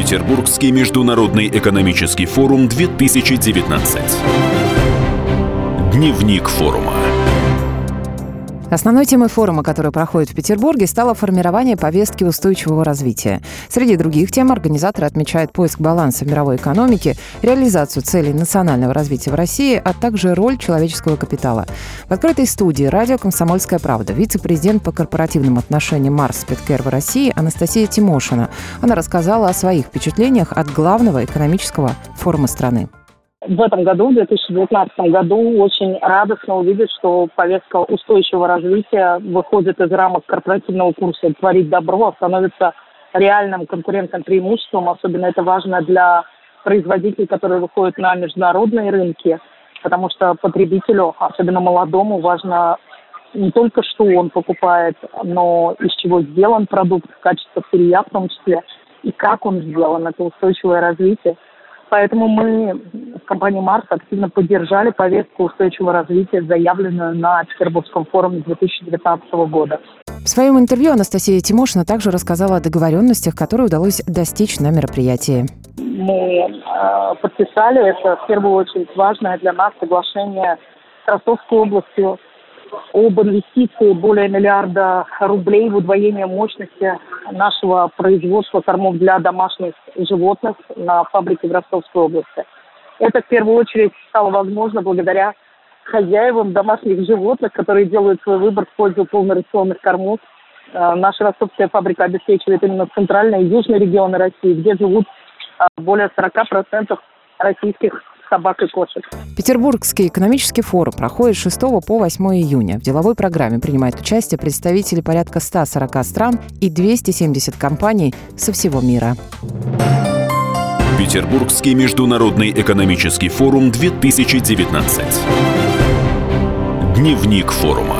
Петербургский международный экономический форум 2019. Дневник форума. Основной темой форума, который проходит в Петербурге, стало формирование повестки устойчивого развития. Среди других тем организаторы отмечают поиск баланса в мировой экономике, реализацию целей национального развития в России, а также роль человеческого капитала. В открытой студии радио «Комсомольская правда» вице-президент по корпоративным отношениям Марс Спиткер в России Анастасия Тимошина. Она рассказала о своих впечатлениях от главного экономического форума страны в этом году, в 2019 году, очень радостно увидеть, что повестка устойчивого развития выходит из рамок корпоративного курса «Творить добро», а становится реальным конкурентным преимуществом. Особенно это важно для производителей, которые выходят на международные рынки, потому что потребителю, особенно молодому, важно не только что он покупает, но из чего сделан продукт, качество сырья в том числе, и как он сделан. Это устойчивое развитие. Поэтому мы в компании «Марс» активно поддержали повестку устойчивого развития, заявленную на Петербургском форуме 2019 года. В своем интервью Анастасия Тимошина также рассказала о договоренностях, которые удалось достичь на мероприятии. Мы э, подписали, это в первую очередь важное для нас соглашение с Ростовской областью об инвестиции более миллиарда рублей в удвоение мощности нашего производства кормов для домашних животных на фабрике в Ростовской области. Это в первую очередь стало возможно благодаря хозяевам домашних животных, которые делают свой выбор в пользу полнорационных кормов. Э, наша ростовская фабрика обеспечивает именно центральные и южные регионы России, где живут э, более 40% российских собак и кошек. Петербургский экономический форум проходит с 6 по 8 июня. В деловой программе принимают участие представители порядка 140 стран и 270 компаний со всего мира. Петербургский международный экономический форум 2019. Дневник форума.